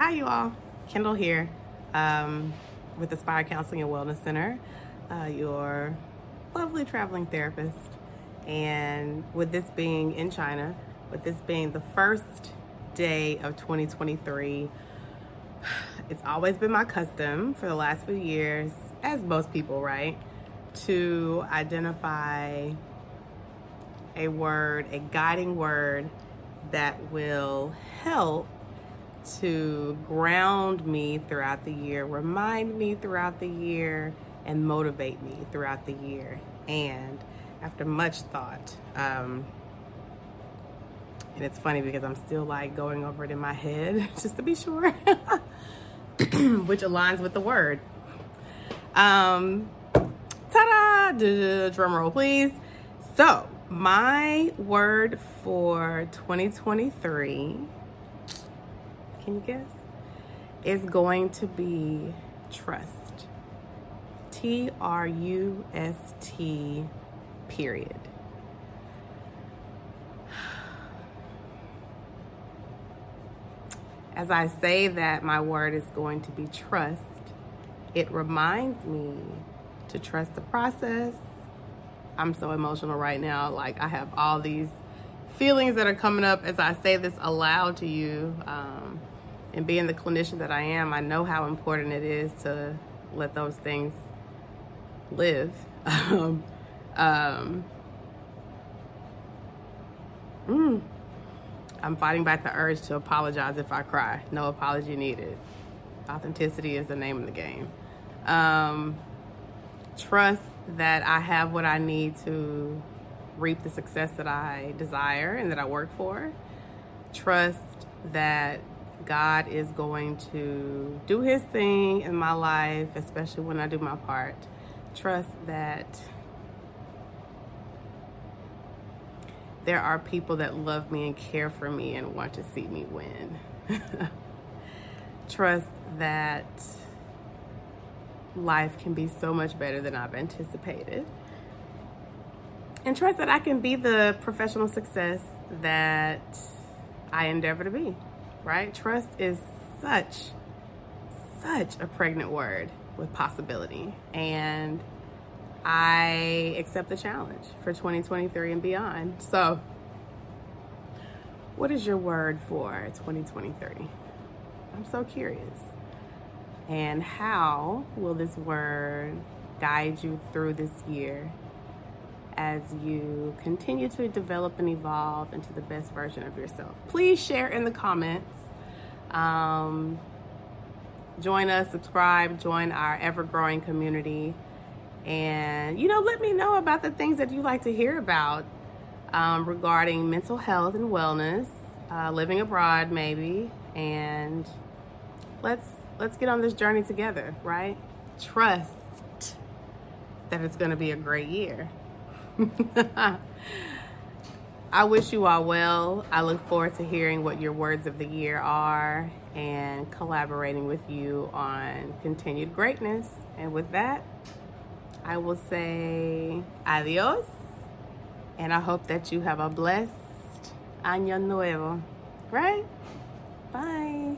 Hi, you all. Kendall here um, with Aspire Counseling and Wellness Center, uh, your lovely traveling therapist. And with this being in China, with this being the first day of 2023, it's always been my custom for the last few years, as most people, right, to identify a word, a guiding word that will help to ground me throughout the year, remind me throughout the year, and motivate me throughout the year. And after much thought, um, and it's funny because I'm still like going over it in my head just to be sure, which aligns with the word. Um, ta da! Drum roll, please. So, my word for 2023, can you guess? Is going to be trust. T R U S T, period. As I say that my word is going to be trust, it reminds me to trust the process. I'm so emotional right now. Like, I have all these feelings that are coming up as I say this aloud to you. Um, and being the clinician that I am, I know how important it is to let those things live. um, um, mm, I'm fighting back the urge to apologize if I cry. No apology needed. Authenticity is the name of the game. Um, trust that I have what I need to reap the success that I desire and that I work for. Trust that God is going to do his thing in my life, especially when I do my part. Trust that there are people that love me and care for me and want to see me win. Trust that life can be so much better than I've anticipated. And trust that I can be the professional success that I endeavor to be, right? Trust is such, such a pregnant word with possibility. And I accept the challenge for 2023 and beyond. So, what is your word for 2023? I'm so curious. And how will this word guide you through this year as you continue to develop and evolve into the best version of yourself? Please share in the comments. Um, join us, subscribe, join our ever growing community. And, you know, let me know about the things that you like to hear about um, regarding mental health and wellness, uh, living abroad, maybe. And let's let's get on this journey together, right? Trust that it's going to be a great year. I wish you all well. I look forward to hearing what your words of the year are and collaborating with you on continued greatness. And with that, I will say adios. And I hope that you have a blessed Año Nuevo, right? Bye.